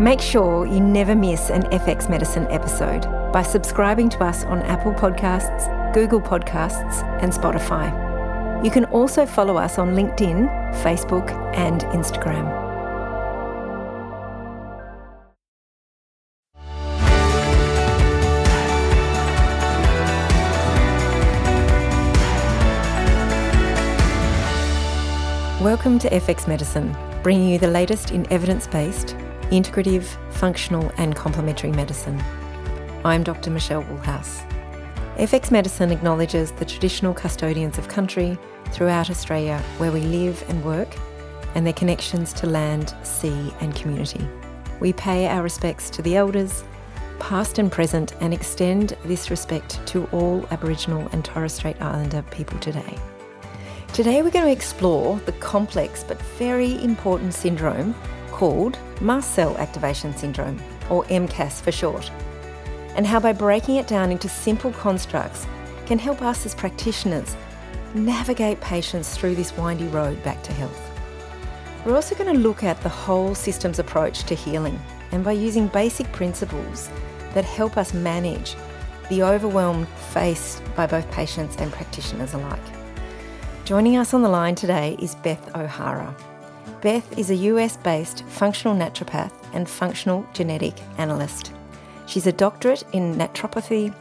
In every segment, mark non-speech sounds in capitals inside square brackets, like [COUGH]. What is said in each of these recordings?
Make sure you never miss an FX Medicine episode by subscribing to us on Apple Podcasts, Google Podcasts, and Spotify. You can also follow us on LinkedIn, Facebook, and Instagram. Welcome to FX Medicine, bringing you the latest in evidence based, integrative, functional, and complementary medicine. I'm Dr. Michelle Woolhouse. FX Medicine acknowledges the traditional custodians of country throughout Australia where we live and work and their connections to land, sea, and community. We pay our respects to the elders, past and present, and extend this respect to all Aboriginal and Torres Strait Islander people today. Today, we're going to explore the complex but very important syndrome called mast cell activation syndrome, or MCAS for short, and how by breaking it down into simple constructs can help us as practitioners navigate patients through this windy road back to health. We're also going to look at the whole systems approach to healing and by using basic principles that help us manage the overwhelm faced by both patients and practitioners alike. Joining us on the line today is Beth O'Hara. Beth is a US based functional naturopath and functional genetic analyst. She's a doctorate in naturopathy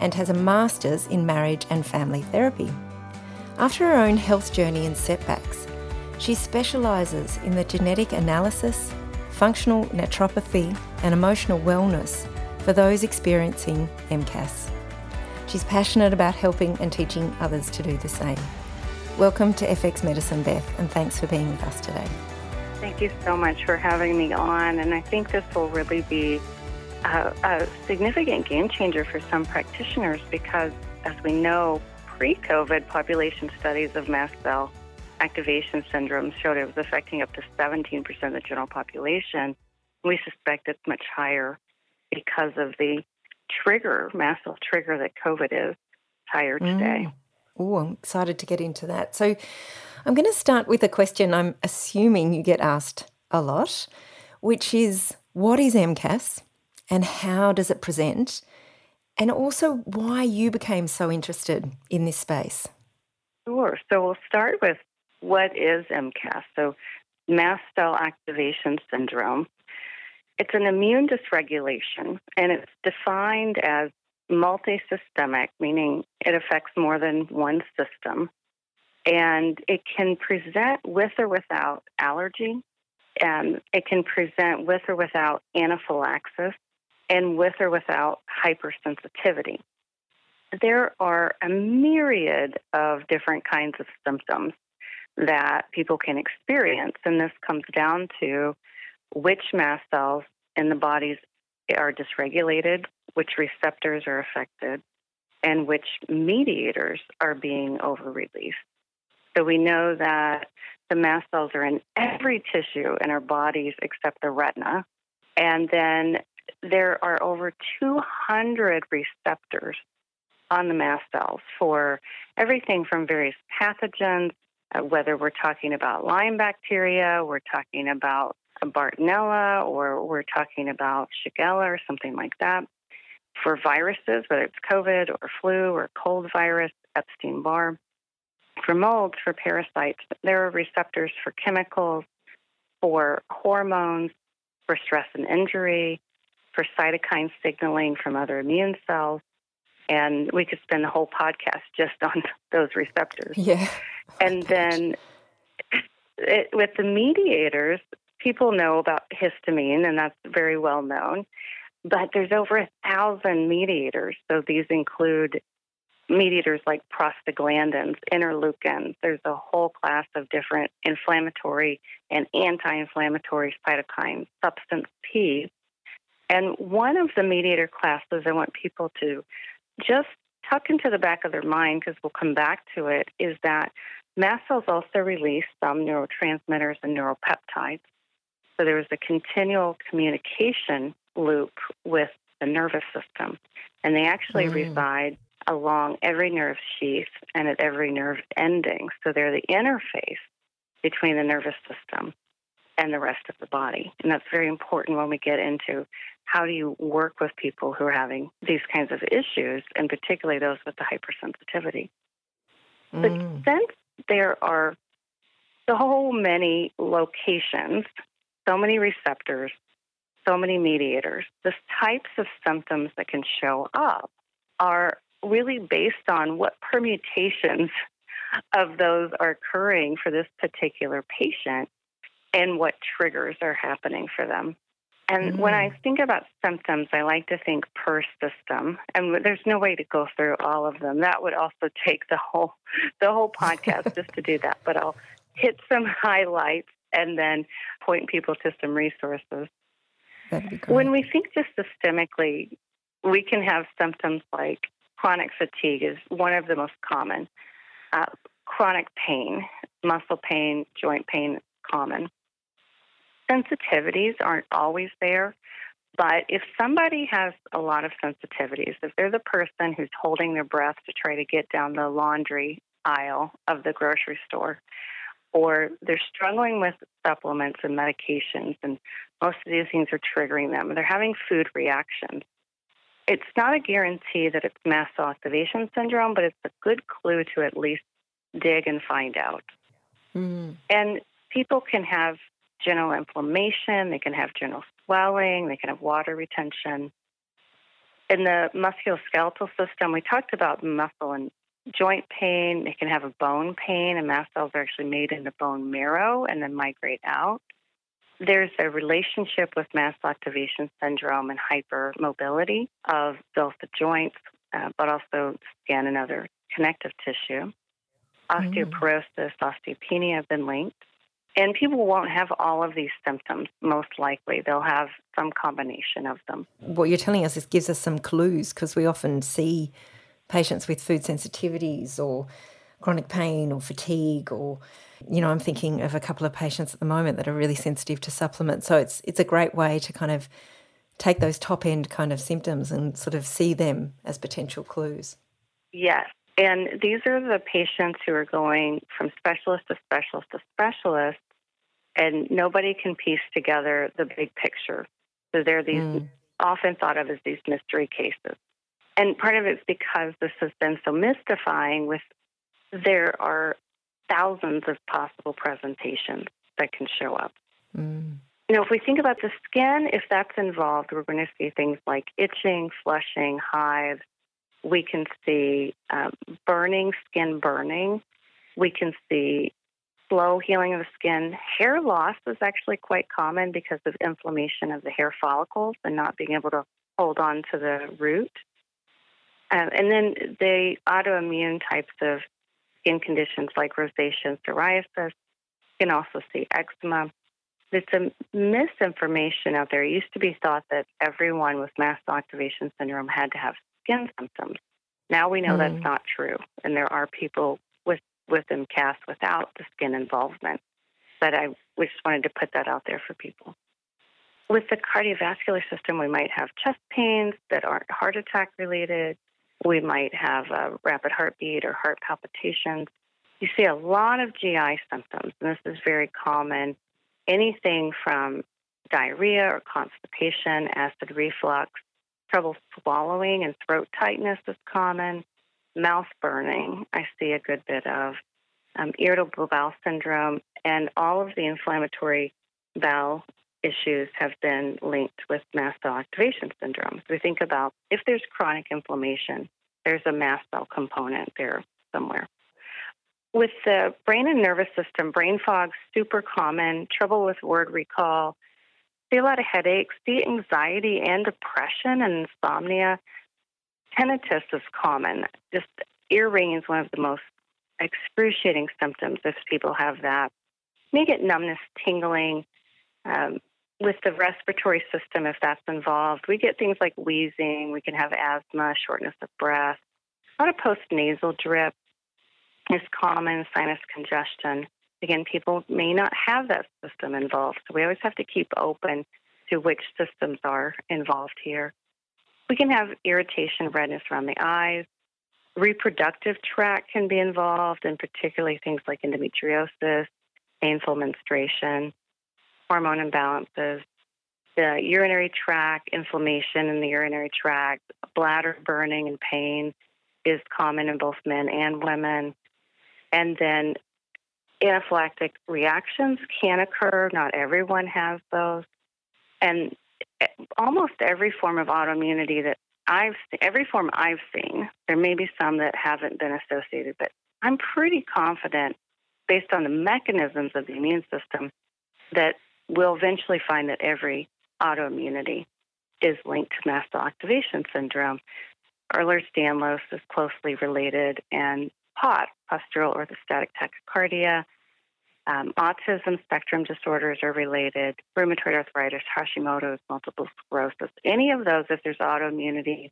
and has a master's in marriage and family therapy. After her own health journey and setbacks, she specialises in the genetic analysis, functional naturopathy, and emotional wellness for those experiencing MCAS. She's passionate about helping and teaching others to do the same. Welcome to FX Medicine, Beth, and thanks for being with us today. Thank you so much for having me on. And I think this will really be a, a significant game changer for some practitioners because, as we know, pre COVID population studies of mast cell activation syndrome showed it was affecting up to 17% of the general population. We suspect it's much higher because of the trigger, mast cell trigger that COVID is higher today. Mm. Oh, I'm excited to get into that. So, I'm going to start with a question I'm assuming you get asked a lot, which is what is MCAS and how does it present? And also why you became so interested in this space. Sure. So, we'll start with what is MCAS? So, mast cell activation syndrome. It's an immune dysregulation, and it's defined as multisystemic, meaning it affects more than one system. And it can present with or without allergy, and it can present with or without anaphylaxis, and with or without hypersensitivity. There are a myriad of different kinds of symptoms that people can experience, and this comes down to which mast cells in the bodies are dysregulated, which receptors are affected, and which mediators are being overreleased. So we know that the mast cells are in every tissue in our bodies except the retina. And then there are over 200 receptors on the mast cells for everything from various pathogens, uh, whether we're talking about Lyme bacteria, we're talking about Bartonella, or we're talking about Shigella or something like that. For viruses, whether it's COVID or flu or cold virus, Epstein Barr. For molds, for parasites, there are receptors for chemicals, for hormones, for stress and injury, for cytokine signaling from other immune cells. And we could spend the whole podcast just [LAUGHS] on those receptors. Yeah. and then [LAUGHS] it, with the mediators, people know about histamine, and that's very well known. But there's over a thousand mediators. So these include mediators like prostaglandins, interleukins. There's a whole class of different inflammatory and anti inflammatory cytokines, substance P. And one of the mediator classes I want people to just tuck into the back of their mind, because we'll come back to it, is that mast cells also release some neurotransmitters and neuropeptides. So there's a continual communication loop with the nervous system. And they actually mm. reside along every nerve sheath and at every nerve ending. So they're the interface between the nervous system and the rest of the body. And that's very important when we get into how do you work with people who are having these kinds of issues, and particularly those with the hypersensitivity. Mm. But since there are so many locations, so many receptors, so many mediators, the types of symptoms that can show up are really based on what permutations of those are occurring for this particular patient and what triggers are happening for them. And mm. when I think about symptoms, I like to think per system. And there's no way to go through all of them. That would also take the whole the whole [LAUGHS] podcast just to do that. But I'll hit some highlights and then point people to some resources. When we think just systemically, we can have symptoms like chronic fatigue is one of the most common. Uh, chronic pain, muscle pain, joint pain, common sensitivities aren't always there. But if somebody has a lot of sensitivities, if they're the person who's holding their breath to try to get down the laundry aisle of the grocery store, or they're struggling with supplements and medications, and most of these things are triggering them, they're having food reactions. It's not a guarantee that it's mast cell activation syndrome, but it's a good clue to at least dig and find out. Mm. And people can have general inflammation, they can have general swelling, they can have water retention. In the musculoskeletal system, we talked about muscle and joint pain. They can have a bone pain, and mast cells are actually made in the bone marrow and then migrate out. There's a relationship with mast cell activation syndrome and hypermobility of both the joints, uh, but also skin and other connective tissue. Mm. Osteoporosis, osteopenia have been linked. And people won't have all of these symptoms, most likely. They'll have some combination of them. What you're telling us is gives us some clues because we often see patients with food sensitivities or chronic pain or fatigue or you know I'm thinking of a couple of patients at the moment that are really sensitive to supplements so it's it's a great way to kind of take those top end kind of symptoms and sort of see them as potential clues. Yes, and these are the patients who are going from specialist to specialist to specialist, and nobody can piece together the big picture. So they're these mm. often thought of as these mystery cases. And part of it's because this has been so mystifying with there are thousands of possible presentations that can show up. Mm. You know, if we think about the skin, if that's involved, we're going to see things like itching, flushing, hives, we can see um, burning, skin burning. We can see slow healing of the skin. Hair loss is actually quite common because of inflammation of the hair follicles and not being able to hold on to the root. Um, and then the autoimmune types of skin conditions like rosacea and psoriasis. You can also see eczema. There's some misinformation out there. It used to be thought that everyone with mast cell activation syndrome had to have skin symptoms. Now we know mm. that's not true, and there are people with with MCAS without the skin involvement. But I just wanted to put that out there for people. With the cardiovascular system, we might have chest pains that aren't heart attack related. We might have a rapid heartbeat or heart palpitations. You see a lot of GI symptoms, and this is very common. Anything from diarrhea or constipation, acid reflux, Trouble swallowing and throat tightness is common. Mouth burning, I see a good bit of. Um, irritable bowel syndrome, and all of the inflammatory bowel issues have been linked with mast cell activation syndrome. So we think about if there's chronic inflammation, there's a mast cell component there somewhere. With the brain and nervous system, brain fog super common, trouble with word recall, see a lot of headaches, see anxiety and depression and insomnia. Tinnitus is common. Just ear ringing is one of the most excruciating symptoms if people have that. May get numbness, tingling. Um, with the respiratory system, if that's involved, we get things like wheezing. We can have asthma, shortness of breath. A lot of postnasal drip is common, sinus congestion again, people may not have that system involved. So we always have to keep open to which systems are involved here. We can have irritation, redness around the eyes. Reproductive tract can be involved, and particularly things like endometriosis, painful menstruation. Hormone imbalances, the urinary tract inflammation in the urinary tract, bladder burning and pain is common in both men and women. And then anaphylactic reactions can occur. Not everyone has those. And eh, almost every form of autoimmunity that I've every form I've seen, there may be some that haven't been associated, but I'm pretty confident based on the mechanisms of the immune system that we'll eventually find that every autoimmunity is linked to mast cell activation syndrome. Ehlers-Danlos is closely related, and POT, postural orthostatic tachycardia, um, autism spectrum disorders are related, rheumatoid arthritis, Hashimoto's, multiple sclerosis, any of those, if there's autoimmunity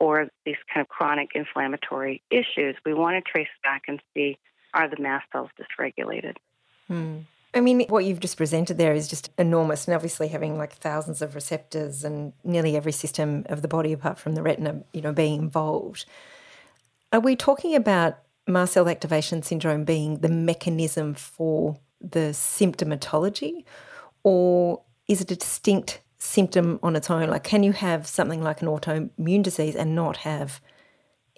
or these kind of chronic inflammatory issues, we want to trace back and see are the mast cells dysregulated. Hmm. I mean, what you've just presented there is just enormous, and obviously having like thousands of receptors and nearly every system of the body, apart from the retina, you know, being involved. Are we talking about mast cell activation syndrome being the mechanism for the symptomatology, or is it a distinct symptom on its own? Like, can you have something like an autoimmune disease and not have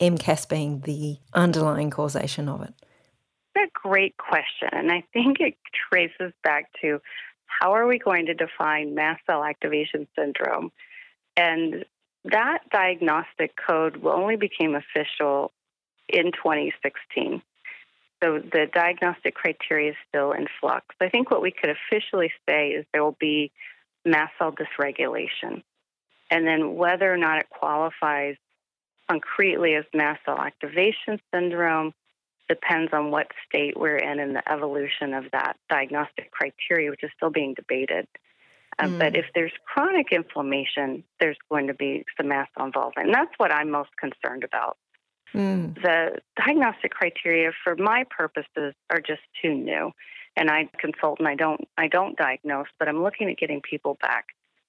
MCAS being the underlying causation of it? A great question. And I think it traces back to how are we going to define mast cell activation syndrome? And that diagnostic code only became official in 2016. So the diagnostic criteria is still in flux. I think what we could officially say is there will be mast cell dysregulation. And then whether or not it qualifies concretely as mast cell activation syndrome depends on what state we're in and the evolution of that diagnostic criteria, which is still being debated. Uh, mm. But if there's chronic inflammation, there's going to be some cell involvement. And that's what I'm most concerned about. Mm. The diagnostic criteria for my purposes are just too new. And I consult and I don't I don't diagnose, but I'm looking at getting people back,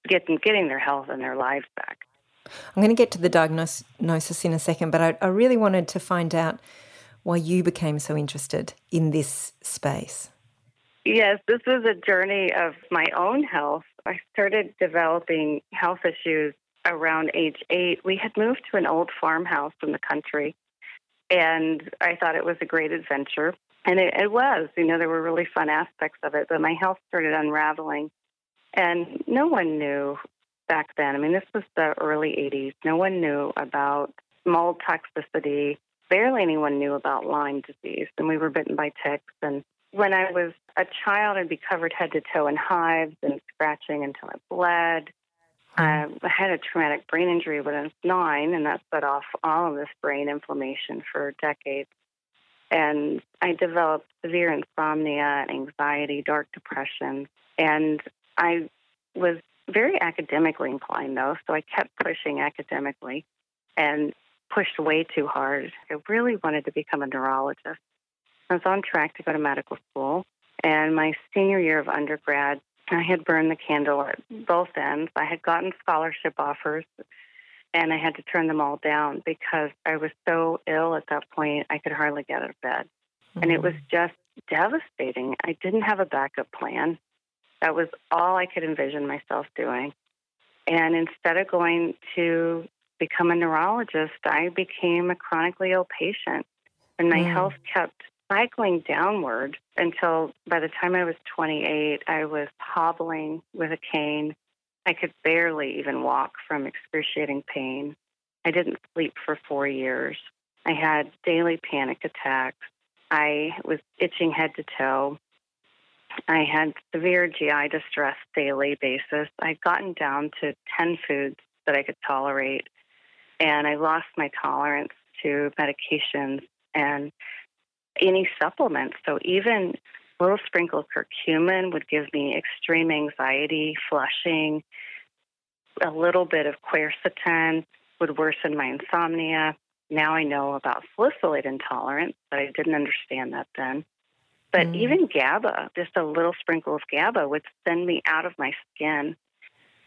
getting getting their health and their lives back. I'm going to get to the diagnosis in a second, but I, I really wanted to find out why you became so interested in this space. Yes, this was a journey of my own health. I started developing health issues around age eight. We had moved to an old farmhouse in the country, and I thought it was a great adventure. And it, it was, you know, there were really fun aspects of it, but my health started unraveling. And no one knew back then. I mean, this was the early 80s. No one knew about mold toxicity, barely anyone knew about Lyme disease, and we were bitten by ticks. And when I was a child, I'd be covered head to toe in hives and scratching until I bled. Um, I had a traumatic brain injury when I was nine, and that set off all of this brain inflammation for decades. And I developed severe insomnia, anxiety, dark depression, and I was very academically inclined, though, so I kept pushing academically. And pushed way too hard. I really wanted to become a neurologist. I was on track to go to medical school. And my senior year of undergrad, I had burned the candle at both ends. I had gotten scholarship offers and I had to turn them all down because I was so ill at that point, I could hardly get out of bed. Mm-hmm. And it was mm-hmm. just devastating. I didn't have a backup plan. That was all I could envision myself doing. And instead of going to become a neurologist, I became a chronically ill patient. And my mm. health kept cycling downward until by the time I was 28, I was hobbling with a cane. I could barely even walk from excruciating pain. I didn't sleep for four years. I had daily panic attacks. I was itching head to toe. I had severe GI distress daily basis. I'd gotten down to 10 foods that I could tolerate and I lost my tolerance to medications and any supplements. So even a little sprinkle of curcumin would give me extreme anxiety, flushing. A little bit of quercetin would worsen my insomnia. Now I know about salicylate intolerance, but I didn't understand that then. But mm. even GABA, just a little sprinkle of GABA would send me out of my skin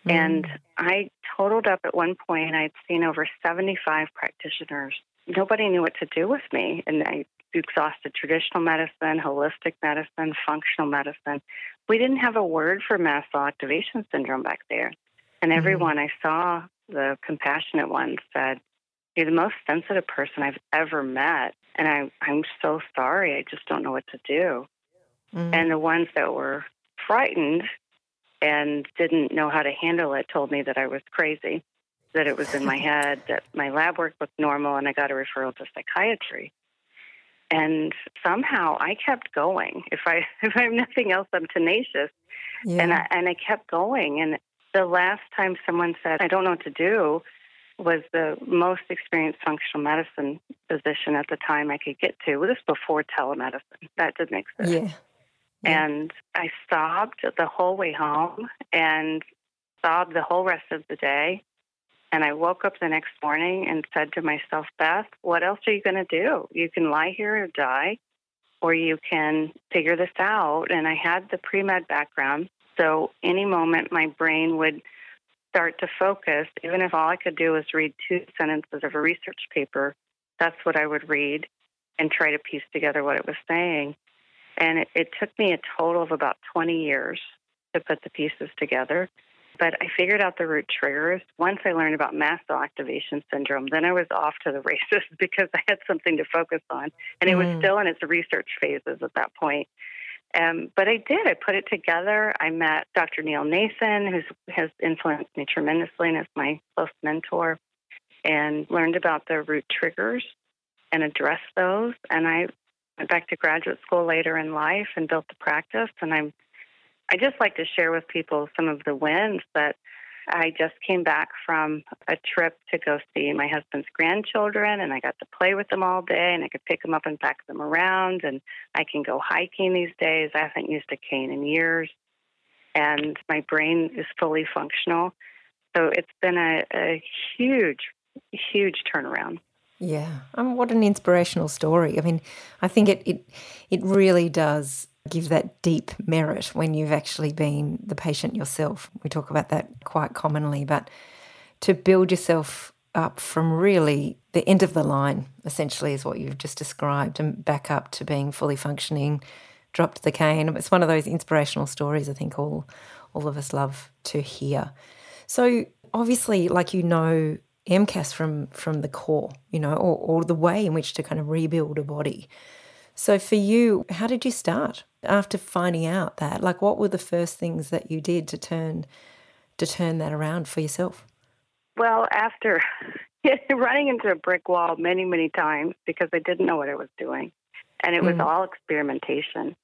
Mm. And I totaled up at one point. I'd seen over 75 practitioners. Nobody knew what to do with me. And I exhausted traditional medicine, holistic medicine, functional medicine. We didn't have a word for mast cell activation syndrome back there. And mm-hmm. everyone I saw, the compassionate ones, said, You're the most sensitive person I've ever met. And I, I'm so sorry. I just don't know what to do. Mm-hmm. And the ones that were frightened and didn't know how to handle it told me that I was crazy, that it was in my [LAUGHS] head, that my lab work looked normal, and I got a referral to psychiatry. And somehow I kept going. If I [LAUGHS] if I'm nothing else, I'm tenacious, yeah. and I, and I kept going. And the last time someone said, "I don't know what to do," was the most experienced functional medicine physician at the time I could get to. This was before telemedicine. That didn't exist. Yeah. And I sobbed the whole way home and sobbed the whole rest of the day. And I woke up the next morning and said to myself, Beth, what else are you going to do? You can lie here or die, or you can figure this out. And I had the pre med background. So any moment my brain would start to focus, even if all I could do was read two sentences of a research paper, that's what I would read and try to piece together what it was saying. And it, it took me a total of about 20 years to put the pieces together. But I figured out the root triggers. Once I learned about mast cell activation syndrome, then I was off to the [LAUGHS] races because I had something to focus on. And it was mm. still in its research phases at that point. Um, but I did. I put it together. I met Dr. Neil Nathan, who has influenced me tremendously and is my close mentor, and learned about the root triggers and addressed those. And I went back to graduate school later in life and built the practice. And I'm, I just like to share with people some of the wins that I just came back from a trip to go see my husband's grandchildren, and I got to play with them all day, and I could pick them up and pack them around, and I can go hiking these days. I haven't used a cane in years, and my brain is fully functional. So it's been a, a huge, huge turnaround. Yeah, mean, what an inspirational story. I mean, I think it it it really does give that deep merit when you've actually been the patient yourself. We talk about that quite commonly, but to build yourself up from really the end of the line, essentially, is what you've just described, and back up to being fully functioning, dropped the cane. It's one of those inspirational stories I think all all of us love to hear. So obviously, like you know MCAS from from the core, you know, or, or the way in which to kind of rebuild a body. So for you, how did you start after finding out that? Like, what were the first things that you did to turn to turn that around for yourself? Well, after [LAUGHS] running into a brick wall many, many times because I didn't know what I was doing, and it was mm. all experimentation.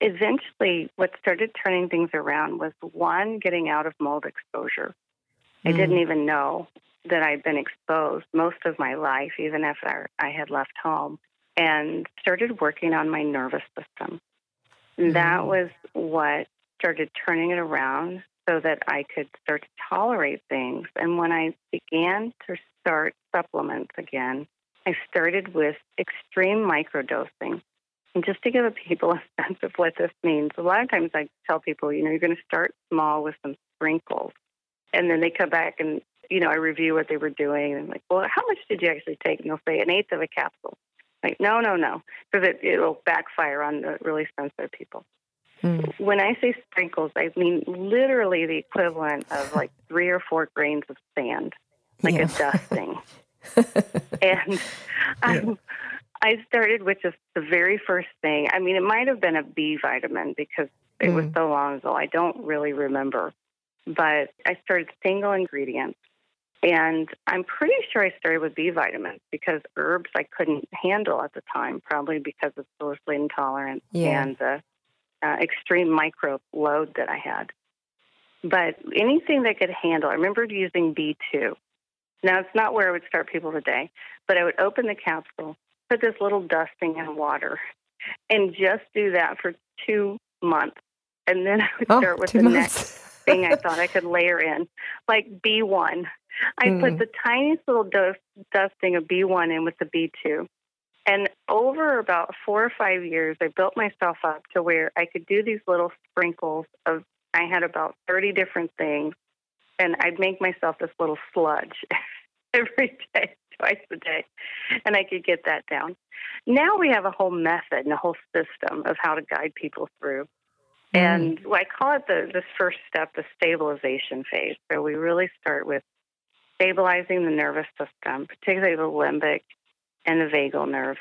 Eventually, what started turning things around was one, getting out of mold exposure. I didn't mm. even know that I'd been exposed most of my life, even after I had left home, and started working on my nervous system. Mm-hmm. That was what started turning it around so that I could start to tolerate things. And when I began to start supplements again, I started with extreme microdosing. And just to give people [LAUGHS] a sense of what this means, a lot of times I tell people, you know, you're going to start small with some sprinkles. And then they come back and you know, I review what they were doing and I'm like, well, how much did you actually take? And they'll say an eighth of a capsule. Like, no, no, no, because it, it'll backfire on the really sensitive people. Hmm. When I say sprinkles, I mean literally the equivalent of like three or four grains of sand, like yeah. a [LAUGHS] dusting. and yeah. I started with just the very first thing. I mean, it might have been a B vitamin because it was hmm. so long ago. I don't really remember. But I started single ingredients and I'm pretty sure I started with B vitamins because herbs I couldn't handle at the time, probably because of salicylate intolerance yeah. and the uh, extreme micro load that I had. But anything that could handle, I remember using B2. Now, it's not where I would start people today, but I would open the capsule, put this little dusting in water, and just do that for two months. And then I would oh, start with the months. next thing I thought I could layer in, like B1. I mm. put the tiniest little dose, dusting of B1 in with the B2. And over about four or five years, I built myself up to where I could do these little sprinkles of, I had about 30 different things, and I'd make myself this little sludge. [LAUGHS] every day, twice a day, and I could get that down. Now we have a whole method and a whole system of how to guide people through. Mm. And I call it the this first step, the stabilization phase. So we really start with stabilizing the nervous system, particularly the limbic and the vagal nerve.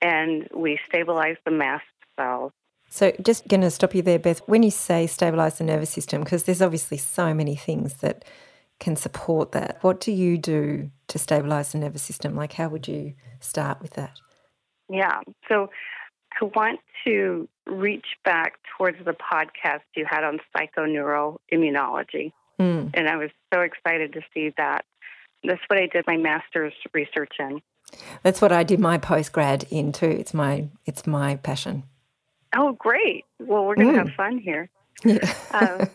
And we stabilize the mast cells. So, just going to stop you there, Beth. When you say stabilize the nervous system, because there's obviously so many things that can support that, what do you do to stabilize the nervous system? Like, how would you start with that? Yeah. So, I want to reach back towards the podcast you had on psychoneuroimmunology. Mm. And I was so excited to see that. That's what I did my master's research in. That's what I did my postgrad in too. It's my it's my passion. Oh, great! Well, we're going to mm. have fun here. Yeah. um,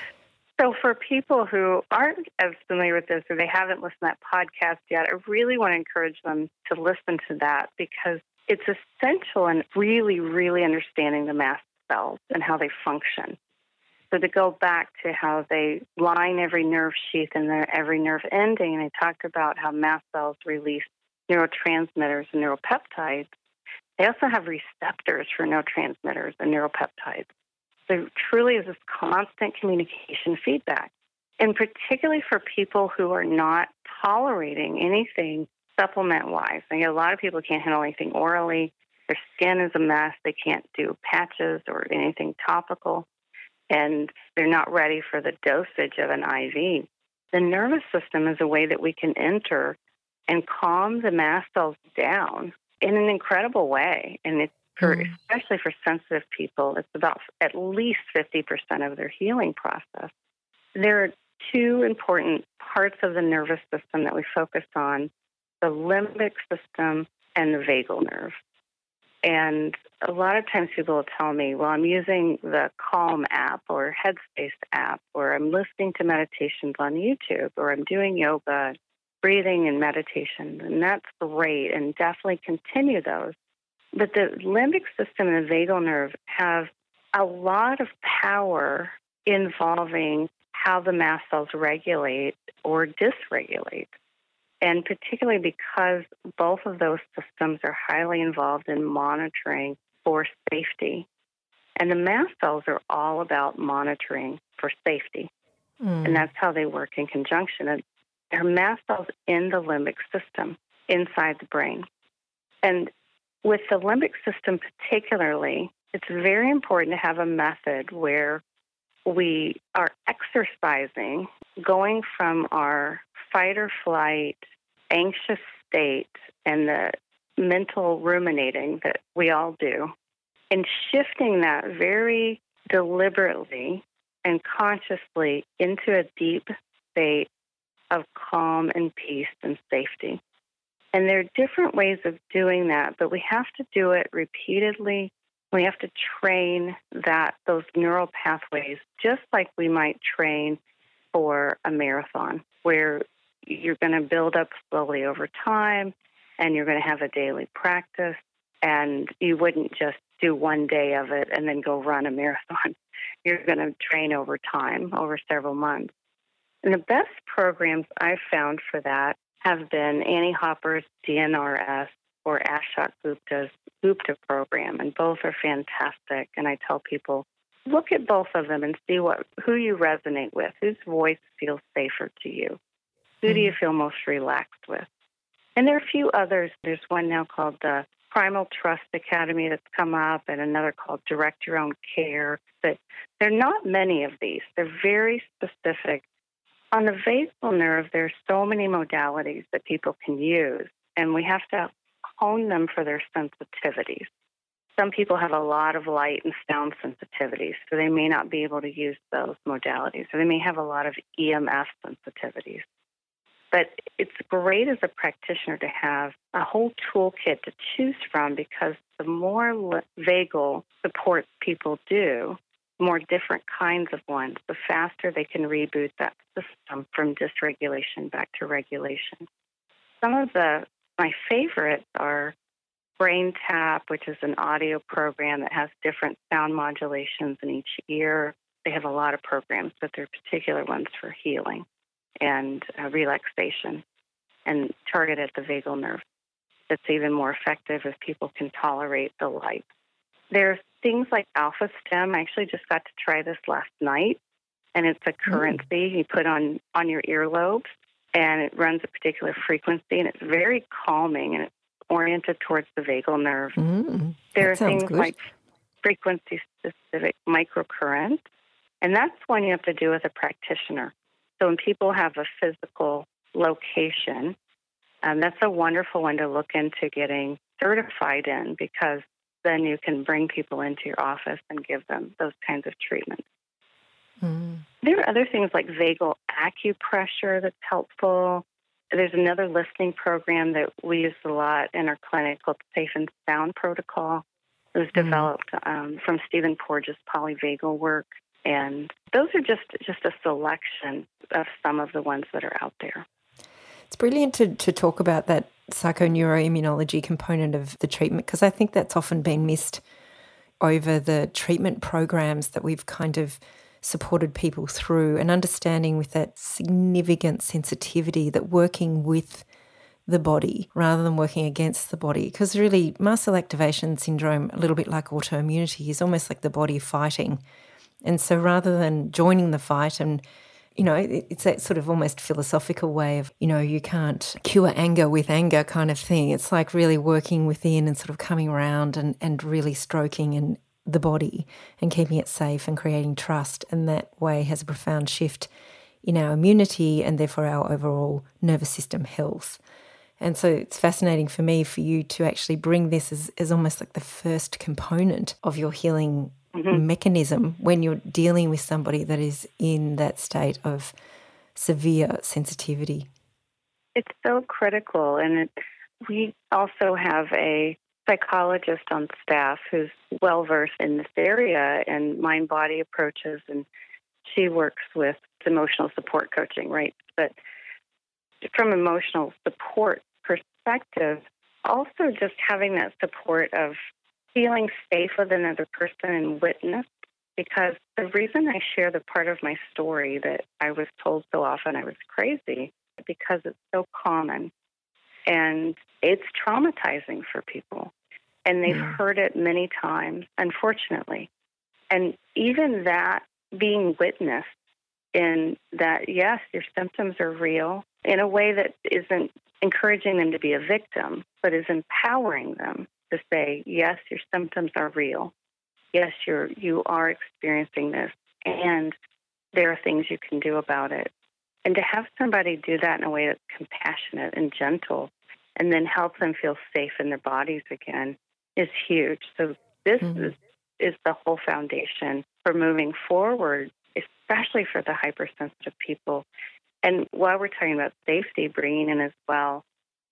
[LAUGHS] so, for people who aren't as familiar with this or they haven't listened to that podcast yet, I really want to encourage them to listen to that because it's essential in really, really understanding the mast cells and how they function. So to go back to how they line every nerve sheath and their every nerve ending, and I talked about how mast cells release neurotransmitters and neuropeptides. They also have receptors for neurotransmitters and neuropeptides. So truly is this constant communication feedback. And particularly for people who are not tolerating anything supplement wise. I mean, a lot of people can't handle anything orally. Their skin is a mess. They can't do patches or anything topical and they're not ready for the dosage of an IV. The nervous system is a way that we can enter and calm the mast cells down in an incredible way. And it's for, mm. especially for sensitive people, it's about at least 50% of their healing process. There are two important parts of the nervous system that we focus on the limbic system and the vagal nerve. And a lot of times people will tell me, well, I'm using the Calm app or Headspace app, or I'm listening to meditations on YouTube, or I'm doing yoga, breathing and meditation. And that's great, and definitely continue those. But the limbic system and the vagal nerve have a lot of power involving how the mast cells regulate or dysregulate and particularly because both of those systems are highly involved in monitoring for safety. And the mast cells are all about monitoring for safety. Mm. And that's how they work in conjunction. And there are mast cells in the limbic system inside the brain. And with the limbic system, particularly, it's very important to have a method where we are exercising, going from our fight or flight, anxious state, and the mental ruminating that we all do, and shifting that very deliberately and consciously into a deep state of calm and peace and safety. And there are different ways of doing that, but we have to do it repeatedly. We have to train that those neural pathways just like we might train for a marathon where you're going to build up slowly over time and you're going to have a daily practice and you wouldn't just do one day of it and then go run a marathon. [LAUGHS] You're going to train over time, over several months. And the best programs I've found for that have been Annie Hopper's DNRS or Ashok Gupta's Gupta program, and both are fantastic. And I tell people, look at both of them and see what who you resonate with, whose voice feels safer to you. Who do you mm-hmm. feel most relaxed with? And there are a few others. There's one now called the Primal Trust Academy that's come up, and another called Direct Your Own Care. But there are not many of these. They're very specific. On the vagal nerve, there are so many modalities that people can use, and we have to hone them for their sensitivities. Some people have a lot of light and sound sensitivities, so they may not be able to use those modalities, or they may have a lot of EMF sensitivities. But it's great as a practitioner to have a whole toolkit to choose from because the more vagal support people do, more different kinds of ones, the faster they can reboot that system from dysregulation back to regulation. Some of the my favorites are Brain Tap, which is an audio program that has different sound modulations in each ear. They have a lot of programs, but there are particular ones for healing and uh, relaxation. and target at the vagal nerve. That's even more effective if people can tolerate the light. There's things like Alpha Stem. I actually just got to try this last night, and it's a mm. currency you put on on your earlobes, and it runs a particular frequency, and it's very calming, and it's oriented towards the vagal nerve. Mm. There are things good. like frequency specific microcurrent, and that's one you have to do with a practitioner. So when people have a physical location, um, that's a wonderful one to look into getting certified in because then you can bring people into your office and give them those kinds of treatments. Mm. There are other things like vagal acupressure that's helpful. There's another listening program that we use a lot in our clinic called Safe and Sound Protocol. It was mm. developed um, from Stephen Porges' polyvagal work, and those are just just a selection of some of the ones that are out there. It's brilliant to, to talk about that psychoneuroimmunology component of the treatment because I think that's often been missed over the treatment programs that we've kind of supported people through and understanding with that significant sensitivity that working with the body rather than working against the body. Because really, mast cell activation syndrome, a little bit like autoimmunity, is almost like the body fighting. And so rather than joining the fight and you know, it's that sort of almost philosophical way of, you know, you can't cure anger with anger kind of thing. It's like really working within and sort of coming around and, and really stroking and the body and keeping it safe and creating trust. And that way has a profound shift in our immunity and therefore our overall nervous system health. And so it's fascinating for me for you to actually bring this as, as almost like the first component of your healing mm-hmm. mechanism when you're dealing with somebody that is in that state of severe sensitivity. It's so critical. And it, we also have a psychologist on staff who's well versed in this area and mind body approaches. And she works with emotional support coaching, right? But from emotional support perspective, also just having that support of feeling safe with another person and witness because the reason I share the part of my story that I was told so often I was crazy because it's so common and it's traumatizing for people. And they've mm. heard it many times unfortunately. And even that being witnessed in that yes your symptoms are real in a way that isn't encouraging them to be a victim but is empowering them to say, yes, your symptoms are real. Yes, you're you are experiencing this, and there are things you can do about it. And to have somebody do that in a way that's compassionate and gentle, and then help them feel safe in their bodies again, is huge. So this mm-hmm. is is the whole foundation for moving forward, especially for the hypersensitive people. And while we're talking about safety, bringing in as well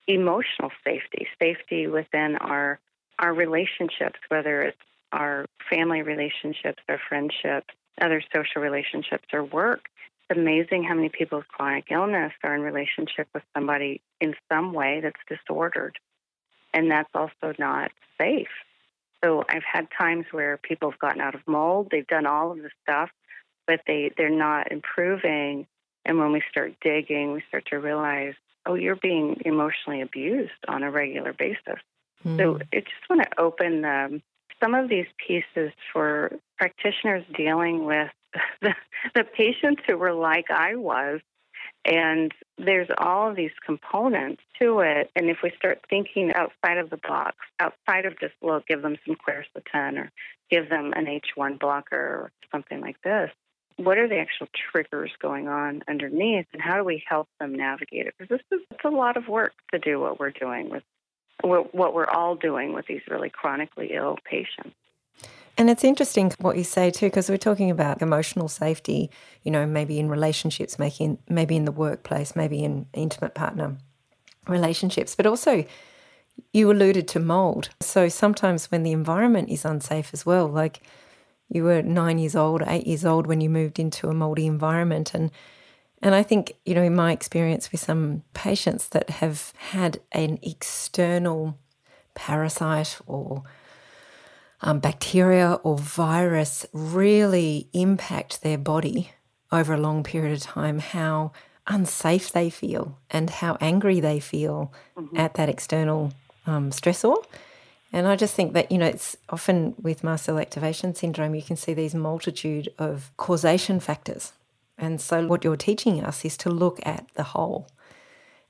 emotional safety, safety within our our relationships, whether it's our family relationships, our friendships, other social relationships, or work. It's amazing how many people with chronic illness are in relationship with somebody in some way that's disordered, and that's also not safe. So I've had times where people have gotten out of mold, they've done all of the stuff, but they they're not improving. And when we start digging, we start to realize oh, you're being emotionally abused on a regular basis. Mm. So I just want to open um, some of these pieces for practitioners dealing with [LAUGHS] the, the patients who were like I was. And there's all of these components to it. And if we start thinking outside of the box, outside of just, well, give them some quercetin or give them an H1 blocker or something like this, what are the actual triggers going on underneath and how do we help them navigate it? Because this is it's a lot of work to do what we're doing with what we're all doing with these really chronically ill patients. And it's interesting what you say too, because we're talking about emotional safety, you know, maybe in relationships, making maybe in the workplace, maybe in intimate partner relationships, but also you alluded to mold. So sometimes when the environment is unsafe as well, like you were nine years old, eight years old when you moved into a moldy environment. And and I think, you know, in my experience with some patients that have had an external parasite or um, bacteria or virus really impact their body over a long period of time, how unsafe they feel and how angry they feel mm-hmm. at that external um, stressor. And I just think that, you know, it's often with mast cell activation syndrome, you can see these multitude of causation factors. And so, what you're teaching us is to look at the whole.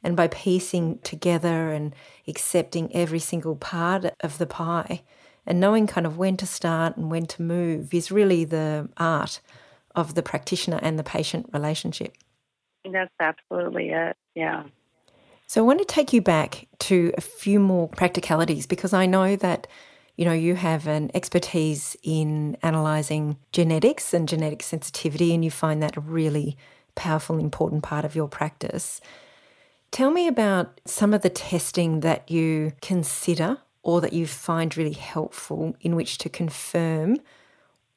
And by piecing together and accepting every single part of the pie and knowing kind of when to start and when to move is really the art of the practitioner and the patient relationship. That's absolutely it. Yeah. So I want to take you back to a few more practicalities because I know that you know you have an expertise in analyzing genetics and genetic sensitivity and you find that a really powerful important part of your practice. Tell me about some of the testing that you consider or that you find really helpful in which to confirm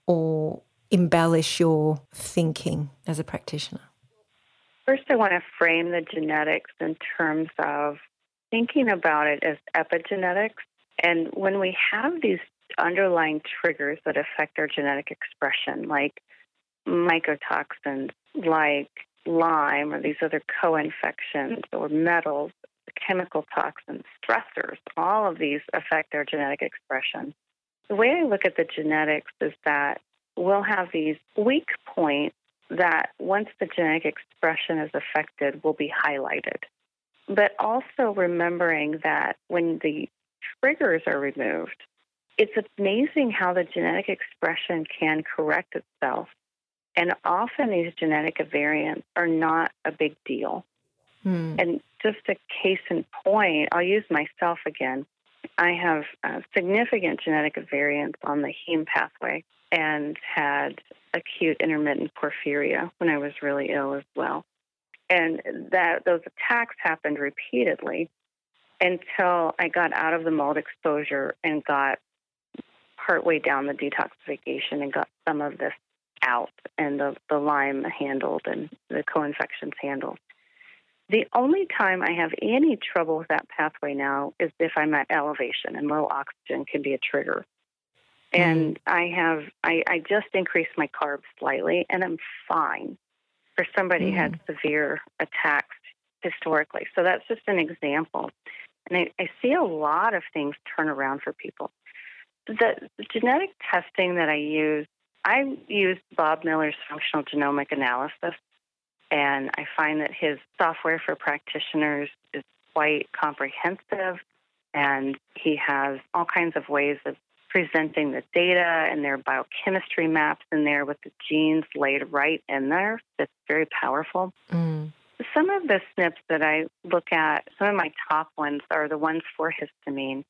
or embellish your thinking as a practitioner. First, I want to frame the genetics in terms of thinking about it as epigenetics. And when we have these underlying triggers that affect our genetic expression, like mycotoxins, like Lyme, or these other co infections, or metals, chemical toxins, stressors, all of these affect our genetic expression. The way I look at the genetics is that we'll have these weak points that once the genetic expression is affected will be highlighted. But also remembering that when the triggers are removed, it's amazing how the genetic expression can correct itself. And often these genetic variants are not a big deal. Hmm. And just a case in point, I'll use myself again. I have significant genetic variants on the heme pathway and had acute intermittent porphyria when I was really ill as well. And that those attacks happened repeatedly until I got out of the mold exposure and got partway down the detoxification and got some of this out and the, the Lyme handled and the co-infections handled. The only time I have any trouble with that pathway now is if I'm at elevation and low oxygen can be a trigger. And mm-hmm. I have I, I just increased my carbs slightly and I'm fine for somebody mm-hmm. had severe attacks historically. So that's just an example. And I, I see a lot of things turn around for people. The genetic testing that I use, I use Bob Miller's functional genomic analysis, and I find that his software for practitioners is quite comprehensive, and he has all kinds of ways of presenting the data and their biochemistry maps in there with the genes laid right in there. That's very powerful. Mm. Some of the SNPs that I look at, some of my top ones are the ones for histamine,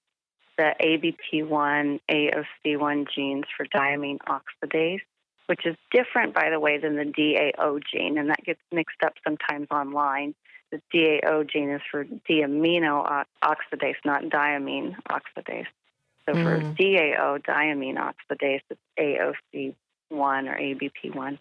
the ABP1, AOC1 genes for diamine oxidase, which is different, by the way, than the DAO gene, and that gets mixed up sometimes online. The DAO gene is for diamino oxidase, not diamine oxidase. So for mm. DAO, diamine oxidase, it's AOC1 or ABP1.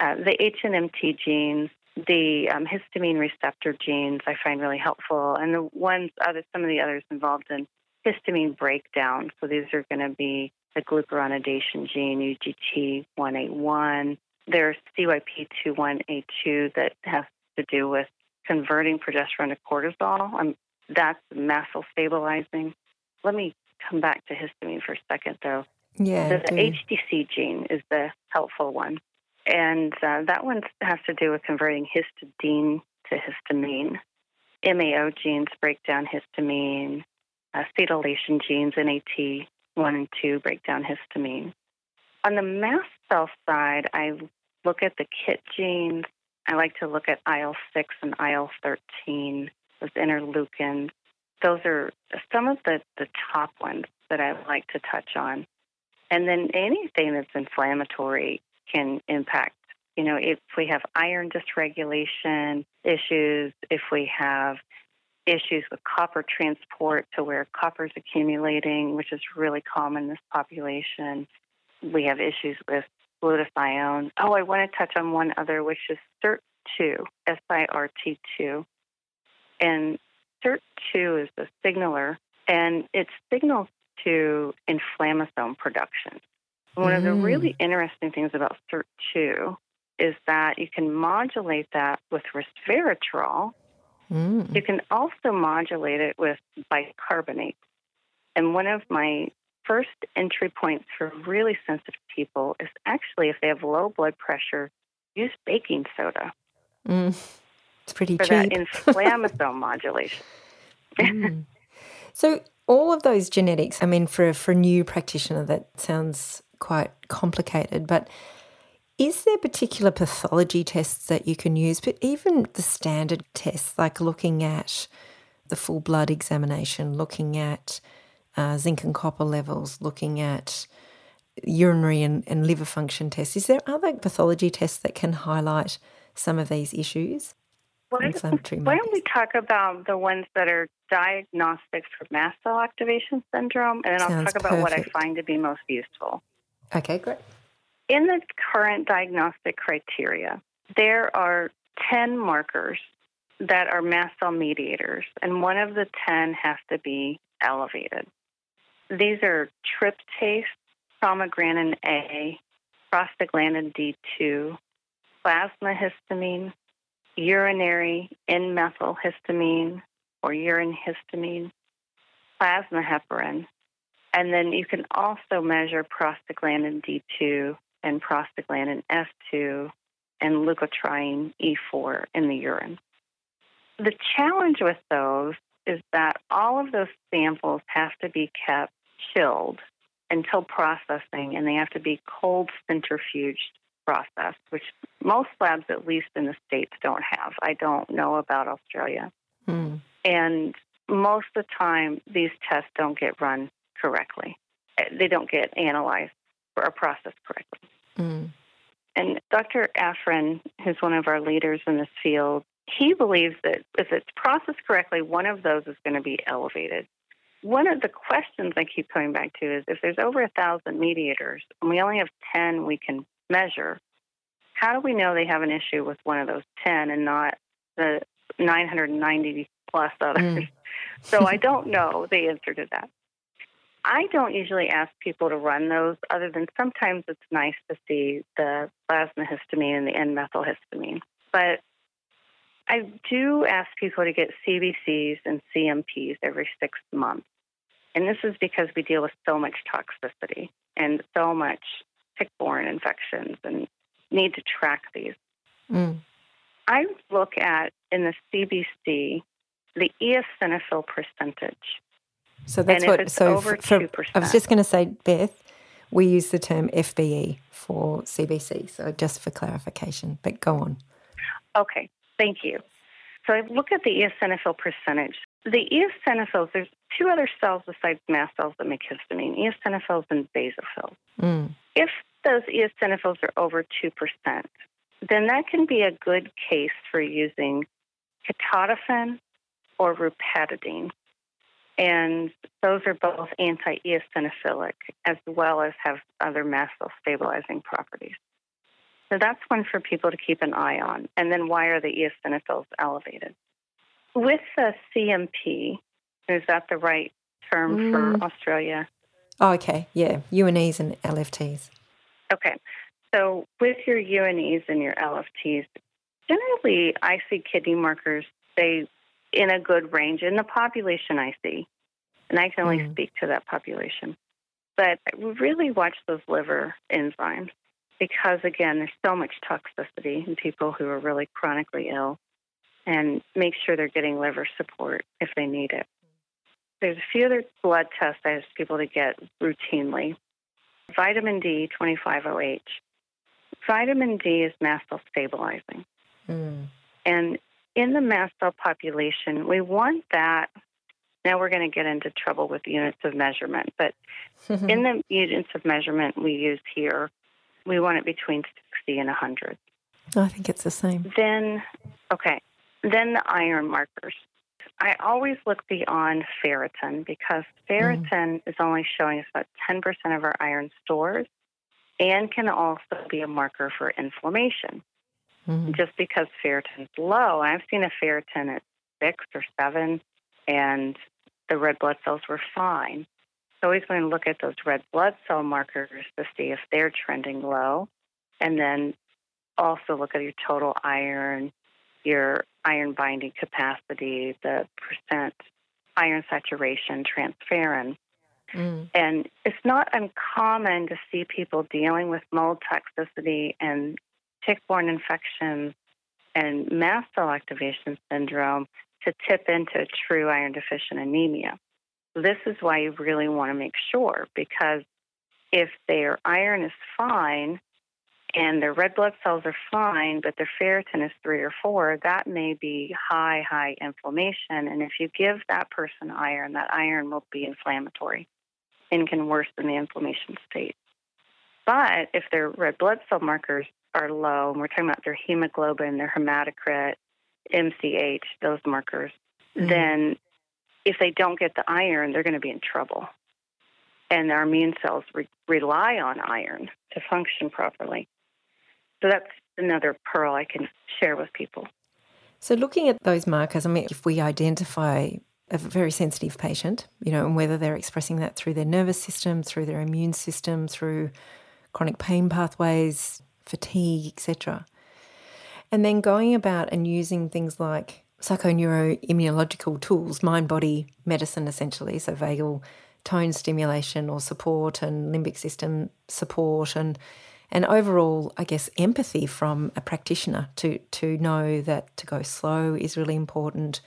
Uh, the HNMT genes, the um, histamine receptor genes, I find really helpful, and the ones other some of the others involved in histamine breakdown. So these are going to be the glucuronidation gene, UGT1A1. There's CYP21A2 that has to do with converting progesterone to cortisol. Um, that's mast cell stabilizing. Let me come back to histamine for a second, though. Yeah. The, the HDC gene is the helpful one. And uh, that one has to do with converting histidine to histamine. MAO genes break down histamine. Acetylation genes, NAT1 and 2, break down histamine. On the mast cell side, I look at the KIT genes. I like to look at IL 6 and IL 13, those interleukins those are some of the, the top ones that I like to touch on. And then anything that's inflammatory can impact. You know, if we have iron dysregulation issues, if we have issues with copper transport to where copper is accumulating, which is really common in this population, we have issues with glutathione. Oh, I want to touch on one other, which is SIRT2, S I R T 2. And SIRT2 is the signaler, and it signals to inflammasome production. One mm. of the really mm. interesting things about SIRT2 is that you can modulate that with resveratrol. Mm. You can also modulate it with bicarbonate. And one of my first entry points for really sensitive people is actually if they have low blood pressure, use baking soda Mm. It's pretty for cheap. that inflammasome modulation. [LAUGHS] [LAUGHS] Mm. So all of those genetics, I mean, for a, for a new practitioner, that sounds quite complicated. But is there particular pathology tests that you can use? But even the standard tests, like looking at the full blood examination, looking at uh, zinc and copper levels, looking at urinary and, and liver function tests. Is there other pathology tests that can highlight some of these issues? Why, Inflammatory why don't we talk about the ones that are diagnostic for mast cell activation syndrome, and then I'll talk about what I find to be most useful. Okay, great. In the current diagnostic criteria, there are 10 markers that are mast cell mediators, and one of the 10 has to be elevated. These are tryptase, chromogranin A, prostaglandin D2, plasma histamine, urinary N-methylhistamine or urine histamine, plasma heparin, and then you can also measure prostaglandin D2 and prostaglandin F2 and leukotriene E4 in the urine. The challenge with those is that all of those samples have to be kept chilled until processing, and they have to be cold centrifuged processed, which most labs, at least in the States, don't have. I don't know about Australia. Mm. And most of the time, these tests don't get run correctly. Uh, They don't get analyzed or processed correctly. Mm. And Dr. Afrin, who's one of our leaders in this field, he believes that if it's processed correctly, one of those is going to be elevated. One of the questions I keep coming back to is if there's over a thousand mediators and we only have 10 we can measure, how do we know they have an issue with one of those 10 and not the 990 plus others? Mm. [LAUGHS] so I don't know the answer to that. I don't usually ask people to run those, other than sometimes it's nice to see the plasma histamine and the N methylhistamine. But I do ask people to get CBCs and CMPs every six months. And this is because we deal with so much toxicity and so much tick borne infections and need to track these. Mm. I look at in the CBC the eosinophil percentage. So that's and what. so over for, two percent, I was just going to say, Beth, we use the term FBE for CBC. So just for clarification, but go on. Okay, thank you. So I look at the eosinophil percentage. The eosinophils, there's two other cells besides mast cells that make histamine, eosinophils and basophils. Mm. If those eosinophils are over 2%, then that can be a good case for using ketotifen or rupatadine. And those are both anti eosinophilic as well as have other mast cell stabilizing properties. So that's one for people to keep an eye on. And then why are the eosinophils elevated? With the CMP, is that the right term Mm. for Australia? Oh, okay. Yeah. UNEs and LFTs. Okay. So with your UNEs and your LFTs, generally I see kidney markers stay in a good range in the population I see. And I can only Mm. speak to that population. But we really watch those liver enzymes because, again, there's so much toxicity in people who are really chronically ill and make sure they're getting liver support if they need it. There's a few other blood tests I ask people to get routinely. Vitamin D, 25OH. Vitamin D is mast cell stabilizing. Mm. And in the mast cell population, we want that. Now we're going to get into trouble with units of measurement, but [LAUGHS] in the units of measurement we use here, we want it between 60 and 100. I think it's the same. Then, okay, then the iron markers. I always look beyond ferritin because ferritin is only showing us about 10% of our iron stores and can also be a marker for inflammation. Mm. Just because ferritin's low, I've seen a ferritin at six or seven, and the red blood cells were fine. So always going to look at those red blood cell markers to see if they're trending low, and then also look at your total iron, your iron binding capacity, the percent iron saturation, transferrin. Mm. And it's not uncommon to see people dealing with mold toxicity and tick-borne infections and mast cell activation syndrome to tip into a true iron deficient anemia. This is why you really want to make sure because if their iron is fine and their red blood cells are fine, but their ferritin is three or four, that may be high, high inflammation. And if you give that person iron, that iron will be inflammatory and can worsen the inflammation state. But if their red blood cell markers are low, and we're talking about their hemoglobin, their hematocrit, MCH, those markers, mm-hmm. then if they don't get the iron, they're going to be in trouble. And our immune cells re- rely on iron to function properly. So that's another pearl I can share with people. So, looking at those markers, I mean, if we identify a very sensitive patient, you know, and whether they're expressing that through their nervous system, through their immune system, through chronic pain pathways, fatigue, etc. And then going about and using things like psychoneuroimmunological tools, mind body medicine essentially, so vagal tone stimulation or support and limbic system support and and overall, I guess, empathy from a practitioner to to know that to go slow is really important,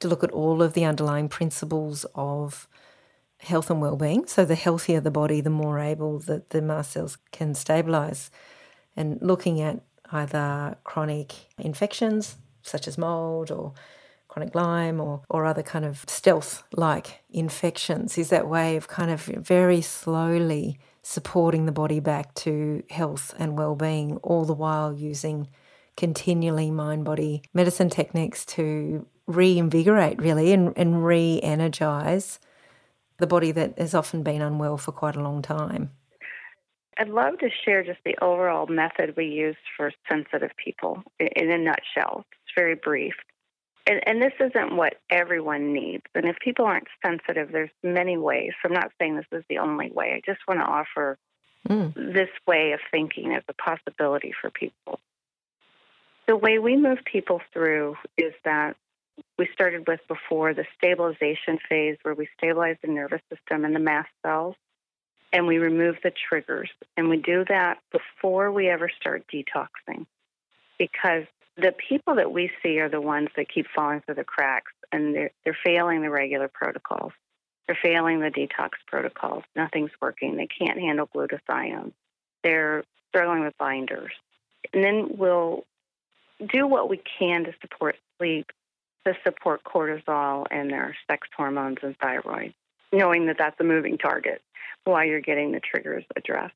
to look at all of the underlying principles of health and well-being. So the healthier the body, the more able that the mast cells can stabilize. And looking at either chronic infections such as mold or chronic Lyme or, or other kind of stealth like infections is that way of kind of very slowly supporting the body back to health and well-being all the while using continually mind body medicine techniques to reinvigorate really and, and re-energize the body that has often been unwell for quite a long time I'd love to share just the overall method we use for sensitive people in a nutshell. It's very brief. And, and, this isn't what everyone needs. And if people aren't sensitive, there's many ways. So I'm not saying this is the only way. I just want to offer mm. this way of thinking as a possibility for people. The way we move people through is that we started with before the stabilization phase, where we stabilize the nervous system and the mast cells and we remove the triggers. And we do that before we ever start detoxing because the people that we see are the ones that keep falling through the cracks and they're, they're failing the regular protocols. They're failing the detox protocols. Nothing's working. They can't handle glutathione. They're struggling with binders. And then we'll do what we can to support sleep, to support cortisol and their sex hormones and thyroid, knowing that that's a moving target while you're getting the triggers addressed.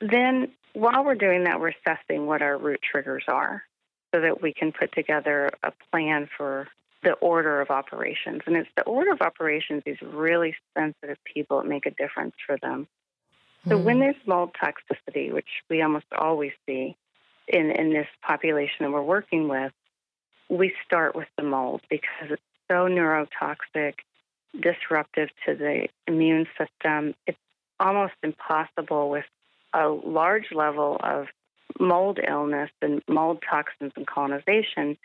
Then, while we're doing that, we're assessing what our root triggers are so that we can put together a plan for the order of operations. And it's the order of operations, these really sensitive people, that make a difference for them. So, mm. when hmm. there's mold toxicity, which we almost always see in, in this population that we're working with, we start with the mold because it's so neurotoxic disruptive to the immune system. It's almost impossible with a large level of mold illness and mold toxins and colonization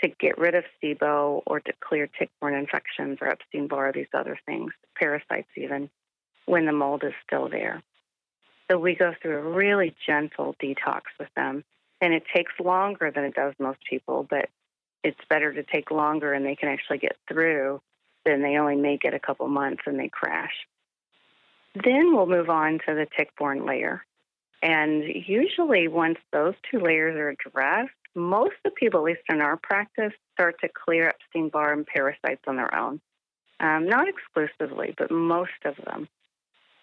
to get rid of SIBO or to clear tick-borne infections or Epstein-Barr, these other things, parasites even, when the mold is still there. So we go through a really gentle detox with them. And it takes longer than it does most people, but it's better to take longer and they can actually get through then they only make it a couple months and they crash. Then we'll move on to the tick-borne layer. And usually, once those two layers are addressed, most of the people, at least in our practice, start to clear Epstein Barr and parasites on their own. Um, not exclusively, but most of them.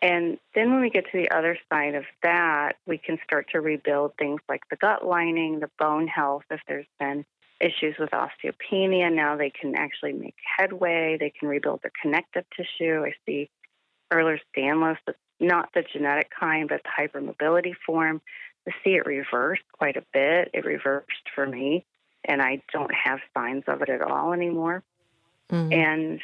And then when we get to the other side of that, we can start to rebuild things like the gut lining, the bone health, if there's been issues with osteopenia. Now they can actually make headway. They can rebuild their connective tissue. I see Ehlers-Danlos, not the genetic kind, but the hypermobility form. I see it reversed quite a bit. It reversed for me, and I don't have signs of it at all anymore. Mm-hmm. And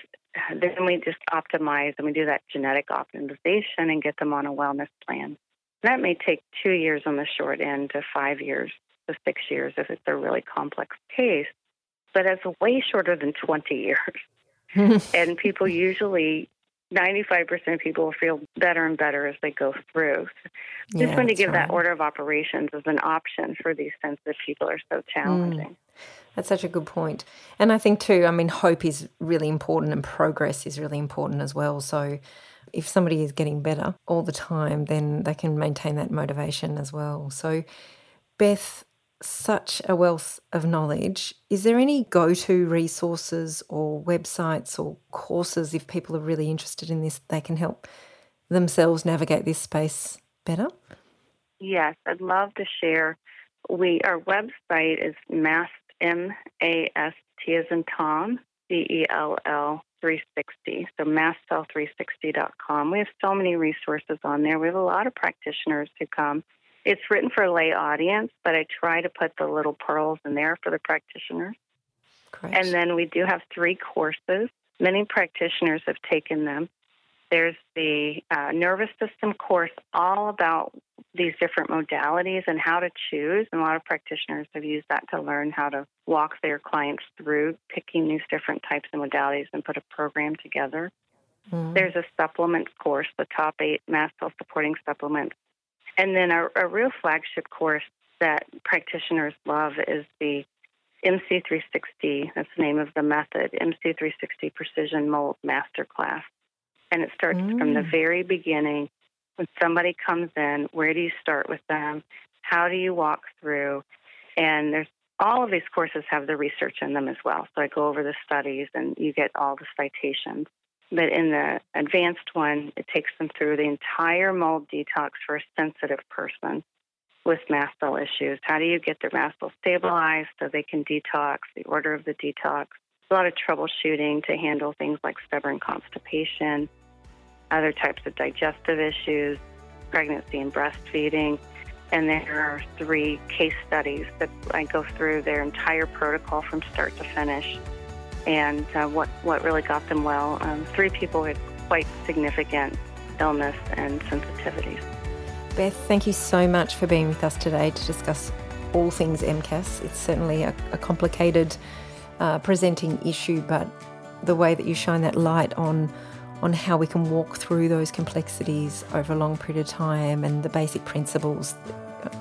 then we just optimize and we do that genetic optimization and get them on a wellness plan. That may take two years on the short end to five years to six years if it's a really complex case, but it's way shorter than 20 years. [LAUGHS] and people usually 95% of people feel better and better as they go through. Just yeah, want to give right. that order of operations as an option for these sensitive people are so challenging. Mm. That's such a good point. And I think, too, I mean, hope is really important and progress is really important as well. So if somebody is getting better all the time, then they can maintain that motivation as well. So, Beth, such a wealth of knowledge. Is there any go to resources or websites or courses if people are really interested in this, they can help themselves navigate this space better? Yes, I'd love to share. We our website is MAST M A S T as in Tom C E L L 360. So mastcell360.com. We have so many resources on there. We have a lot of practitioners who come it's written for a lay audience, but I try to put the little pearls in there for the practitioners. And then we do have three courses. Many practitioners have taken them. There's the uh, nervous system course, all about these different modalities and how to choose. And a lot of practitioners have used that to learn how to walk their clients through picking these different types of modalities and put a program together. Mm-hmm. There's a supplement course, the top eight mast cell supporting supplements and then a, a real flagship course that practitioners love is the MC360. That's the name of the method, MC360 Precision Mold Masterclass. And it starts mm. from the mm. very beginning. When somebody comes in, where do you start with them? How do you walk through? And there's all of these courses have the research in them as well. So I go over the studies and you get all the citations. But in the advanced one, it takes them through the entire mold detox for a sensitive person with mast cell issues. How do you get their mast cell stabilized so they can detox, the order of the detox, a lot of troubleshooting to handle things like stubborn constipation, other types of digestive issues, pregnancy and breastfeeding. And there are three case studies that I go through their entire protocol from start to finish and uh, what, what really got them well. Um, three people with quite significant illness and sensitivities. Beth, thank you so much for being with us today to discuss all things MCAS. It's certainly a, a complicated uh, presenting issue, but the way that you shine that light on on how we can walk through those complexities over a long period of time and the basic principles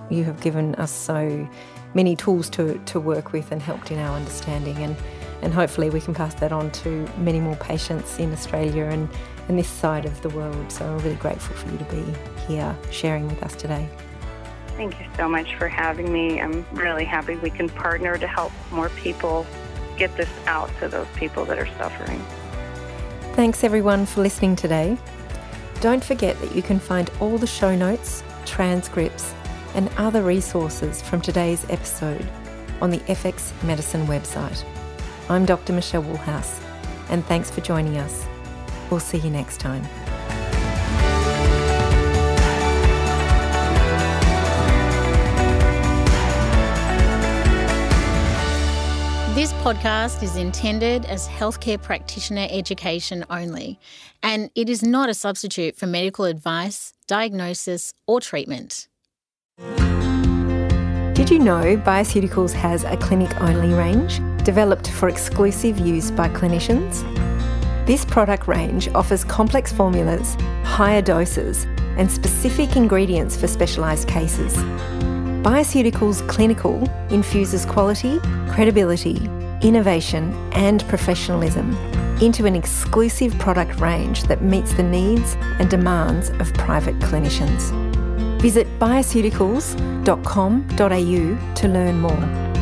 you have given us so many tools to, to work with and helped in our understanding and and hopefully we can pass that on to many more patients in Australia and, and this side of the world. So I'm really grateful for you to be here sharing with us today. Thank you so much for having me. I'm really happy we can partner to help more people get this out to those people that are suffering. Thanks everyone for listening today. Don't forget that you can find all the show notes, transcripts, and other resources from today's episode on the FX Medicine website. I'm Dr. Michelle Woolhouse, and thanks for joining us. We'll see you next time. This podcast is intended as healthcare practitioner education only, and it is not a substitute for medical advice, diagnosis, or treatment. Did you know Bioceuticals has a clinic only range? Developed for exclusive use by clinicians. This product range offers complex formulas, higher doses, and specific ingredients for specialised cases. Bioceuticals Clinical infuses quality, credibility, innovation, and professionalism into an exclusive product range that meets the needs and demands of private clinicians. Visit bioceuticals.com.au to learn more.